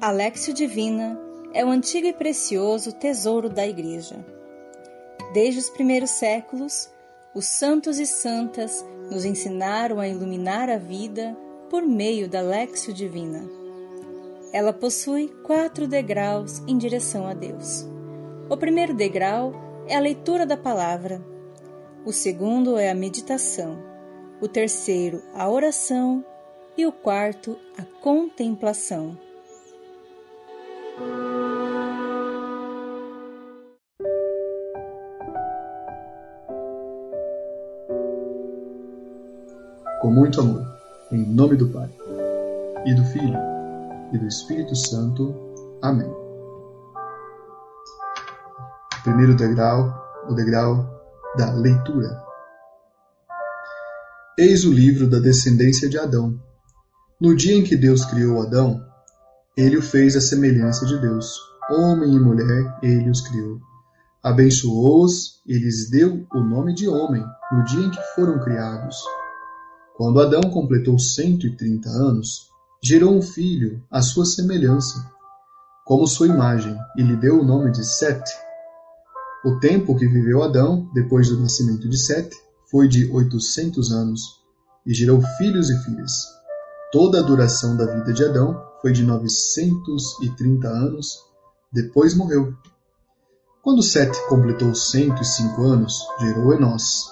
Alexio Divina é o antigo e precioso tesouro da Igreja. Desde os primeiros séculos, os santos e santas nos ensinaram a iluminar a vida por meio da Lexio Divina. Ela possui quatro degraus em direção a Deus. O primeiro degrau é a leitura da palavra. O segundo é a meditação. O terceiro, a oração. E o quarto, a contemplação. Com muito amor, em nome do Pai, e do Filho, e do Espírito Santo. Amém. Primeiro degrau, o degrau da leitura. Eis o livro da descendência de Adão. No dia em que Deus criou Adão, ele o fez à semelhança de Deus. Homem e mulher, ele os criou. Abençoou-os e lhes deu o nome de homem no dia em que foram criados. Quando Adão completou cento e trinta anos, gerou um filho à sua semelhança, como sua imagem, e lhe deu o nome de Sete. O tempo que viveu Adão, depois do nascimento de Sete, foi de oitocentos anos, e gerou filhos e filhas. Toda a duração da vida de Adão foi de novecentos e trinta anos, depois morreu. Quando Sete completou cento e cinco anos, gerou Enós.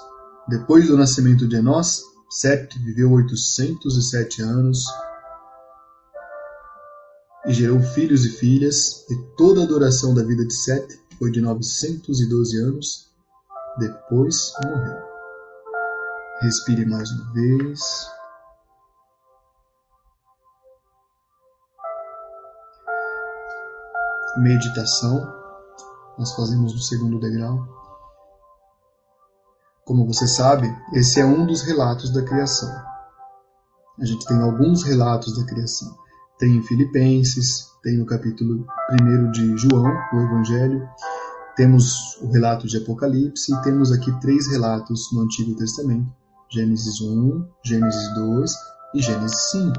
Depois do nascimento de Enós, Sete viveu oitocentos e sete anos e gerou filhos e filhas, e toda a duração da vida de Sete foi de 912 anos, depois morreu. Respire mais uma vez. Meditação. Nós fazemos no segundo degrau. Como você sabe, esse é um dos relatos da criação. A gente tem alguns relatos da criação. Tem em Filipenses, tem o capítulo 1 de João, o Evangelho, temos o relato de Apocalipse e temos aqui três relatos no Antigo Testamento: Gênesis 1, Gênesis 2 e Gênesis 5.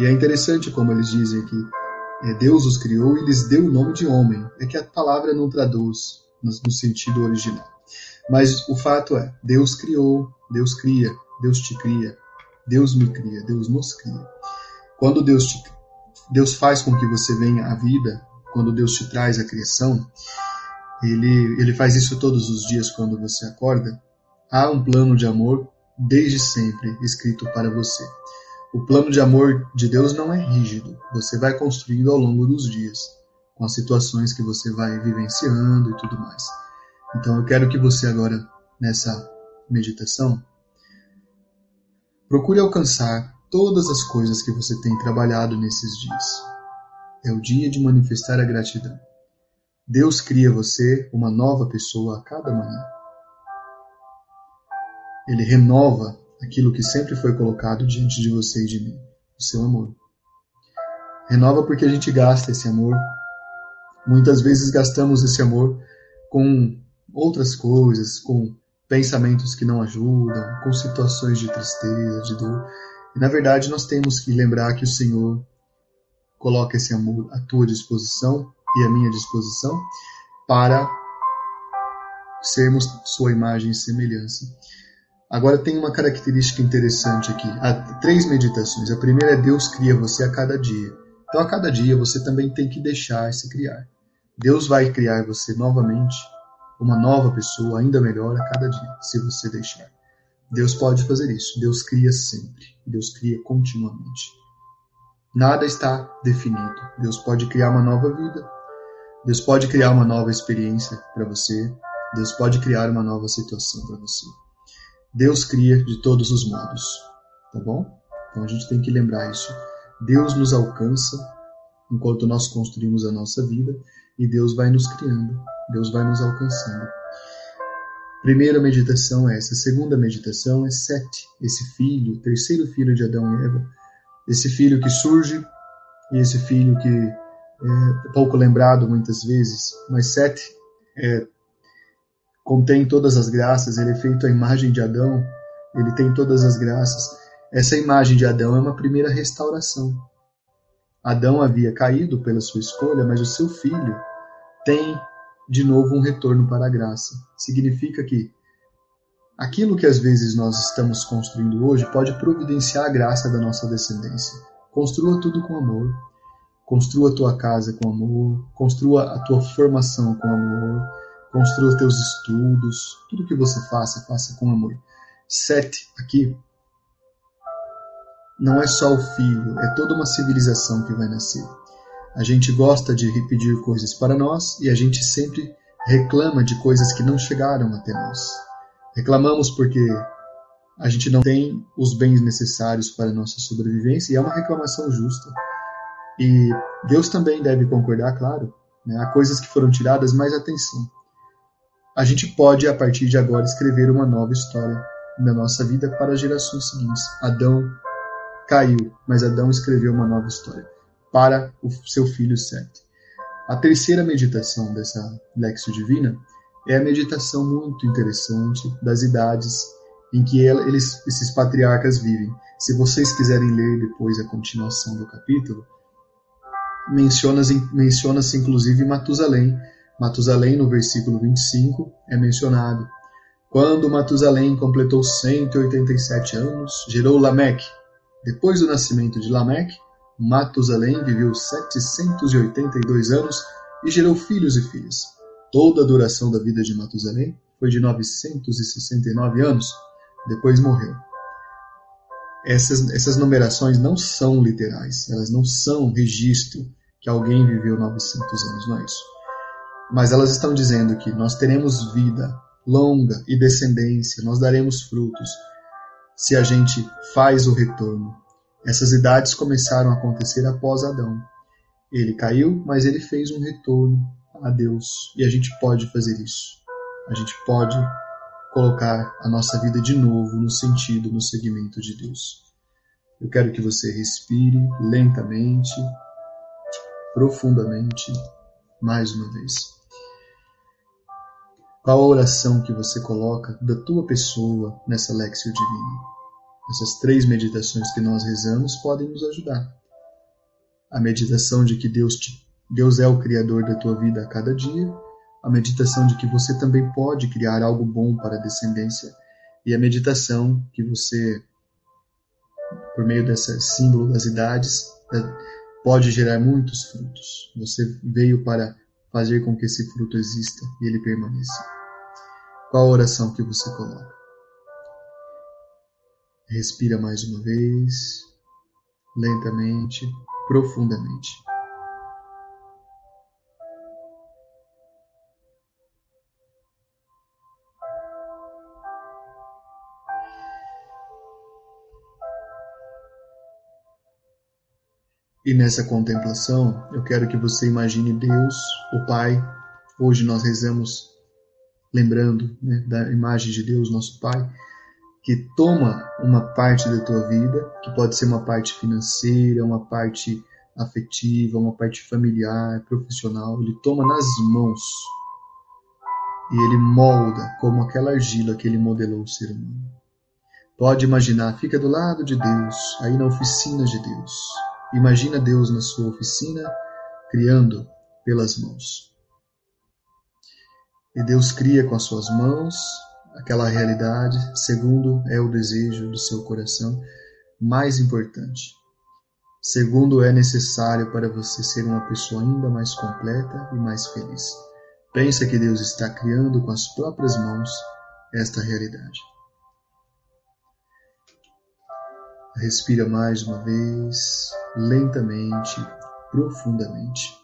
E é interessante como eles dizem aqui: Deus os criou e lhes deu o nome de homem. É que a palavra não traduz no sentido original. Mas o fato é: Deus criou, Deus cria, Deus te cria, Deus me cria, Deus nos cria. Quando Deus te Deus faz com que você venha à vida, quando Deus te traz a criação, ele, ele faz isso todos os dias quando você acorda. Há um plano de amor desde sempre escrito para você. O plano de amor de Deus não é rígido, você vai construindo ao longo dos dias, com as situações que você vai vivenciando e tudo mais. Então eu quero que você agora, nessa meditação, procure alcançar todas as coisas que você tem trabalhado nesses dias. É o dia de manifestar a gratidão. Deus cria você uma nova pessoa a cada manhã. Ele renova aquilo que sempre foi colocado diante de você e de mim, o seu amor. Renova porque a gente gasta esse amor. Muitas vezes gastamos esse amor com outras coisas, com pensamentos que não ajudam, com situações de tristeza, de dor. E, na verdade, nós temos que lembrar que o Senhor coloca esse amor à tua disposição e à minha disposição para sermos sua imagem e semelhança. Agora tem uma característica interessante aqui. Há três meditações. A primeira é Deus cria você a cada dia. Então, a cada dia você também tem que deixar se criar. Deus vai criar você novamente, uma nova pessoa, ainda melhor a cada dia, se você deixar. Deus pode fazer isso. Deus cria sempre. Deus cria continuamente. Nada está definido. Deus pode criar uma nova vida. Deus pode criar uma nova experiência para você. Deus pode criar uma nova situação para você. Deus cria de todos os modos, tá bom? Então a gente tem que lembrar isso. Deus nos alcança enquanto nós construímos a nossa vida e Deus vai nos criando, Deus vai nos alcançando. Primeira meditação é essa. segunda meditação é Sete, esse filho, terceiro filho de Adão e Eva. Esse filho que surge e esse filho que é pouco lembrado muitas vezes, mas Sete é, contém todas as graças, ele é feito à imagem de Adão, ele tem todas as graças. Essa imagem de Adão é uma primeira restauração. Adão havia caído pela sua escolha, mas o seu filho tem de novo um retorno para a graça. Significa que aquilo que às vezes nós estamos construindo hoje pode providenciar a graça da nossa descendência. Construa tudo com amor. Construa a tua casa com amor, construa a tua formação com amor, construa teus estudos, tudo que você faça, faça com amor. Sete, aqui, não é só o filho, é toda uma civilização que vai nascer. A gente gosta de repetir coisas para nós e a gente sempre reclama de coisas que não chegaram até nós. Reclamamos porque a gente não tem os bens necessários para a nossa sobrevivência e é uma reclamação justa. E Deus também deve concordar, claro. Né? Há coisas que foram tiradas, mas atenção. A gente pode, a partir de agora, escrever uma nova história na nossa vida para as gerações seguintes. Adão caiu, mas Adão escreveu uma nova história para o seu filho Sete. A terceira meditação dessa Lexio Divina é a meditação muito interessante das idades em que eles, esses patriarcas vivem. Se vocês quiserem ler depois a continuação do capítulo, menciona-se menciona inclusive Matusalém. Matusalém, no versículo 25, é mencionado. Quando Matusalém completou 187 anos, gerou Lameque. Depois do nascimento de Lameque, Matusalém viveu 782 anos e gerou filhos e filhas. Toda a duração da vida de Matusalém foi de 969 anos. Depois morreu. Essas, essas numerações não são literais, elas não são registro que alguém viveu 900 anos, não é isso. Mas elas estão dizendo que nós teremos vida longa e descendência, nós daremos frutos se a gente faz o retorno. Essas idades começaram a acontecer após Adão. Ele caiu, mas ele fez um retorno a Deus e a gente pode fazer isso. A gente pode colocar a nossa vida de novo no sentido, no segmento de Deus. Eu quero que você respire lentamente, profundamente, mais uma vez. Qual a oração que você coloca da tua pessoa nessa Lexio Divina? Essas três meditações que nós rezamos podem nos ajudar. A meditação de que Deus, te, Deus é o Criador da tua vida a cada dia, a meditação de que você também pode criar algo bom para a descendência, e a meditação que você, por meio desse símbolo das idades, pode gerar muitos frutos. Você veio para fazer com que esse fruto exista e ele permaneça. Qual a oração que você coloca? Respira mais uma vez, lentamente, profundamente. E nessa contemplação, eu quero que você imagine Deus, o Pai. Hoje nós rezamos lembrando né, da imagem de Deus, nosso Pai, que toma uma parte da tua vida, que pode ser uma parte financeira, uma parte afetiva, uma parte familiar, profissional. Ele toma nas mãos e ele molda como aquela argila que ele modelou o ser humano. Pode imaginar, fica do lado de Deus, aí na oficina de Deus Imagina Deus na sua oficina, criando pelas mãos. E Deus cria com as suas mãos aquela realidade, segundo é o desejo do seu coração, mais importante. Segundo é necessário para você ser uma pessoa ainda mais completa e mais feliz. Pensa que Deus está criando com as próprias mãos esta realidade. Respira mais uma vez, lentamente, profundamente.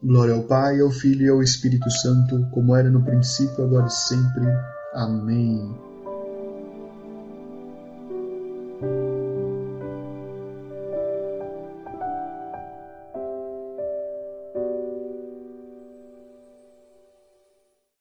Glória ao Pai, ao Filho e ao Espírito Santo, como era no princípio, agora e sempre. Amém.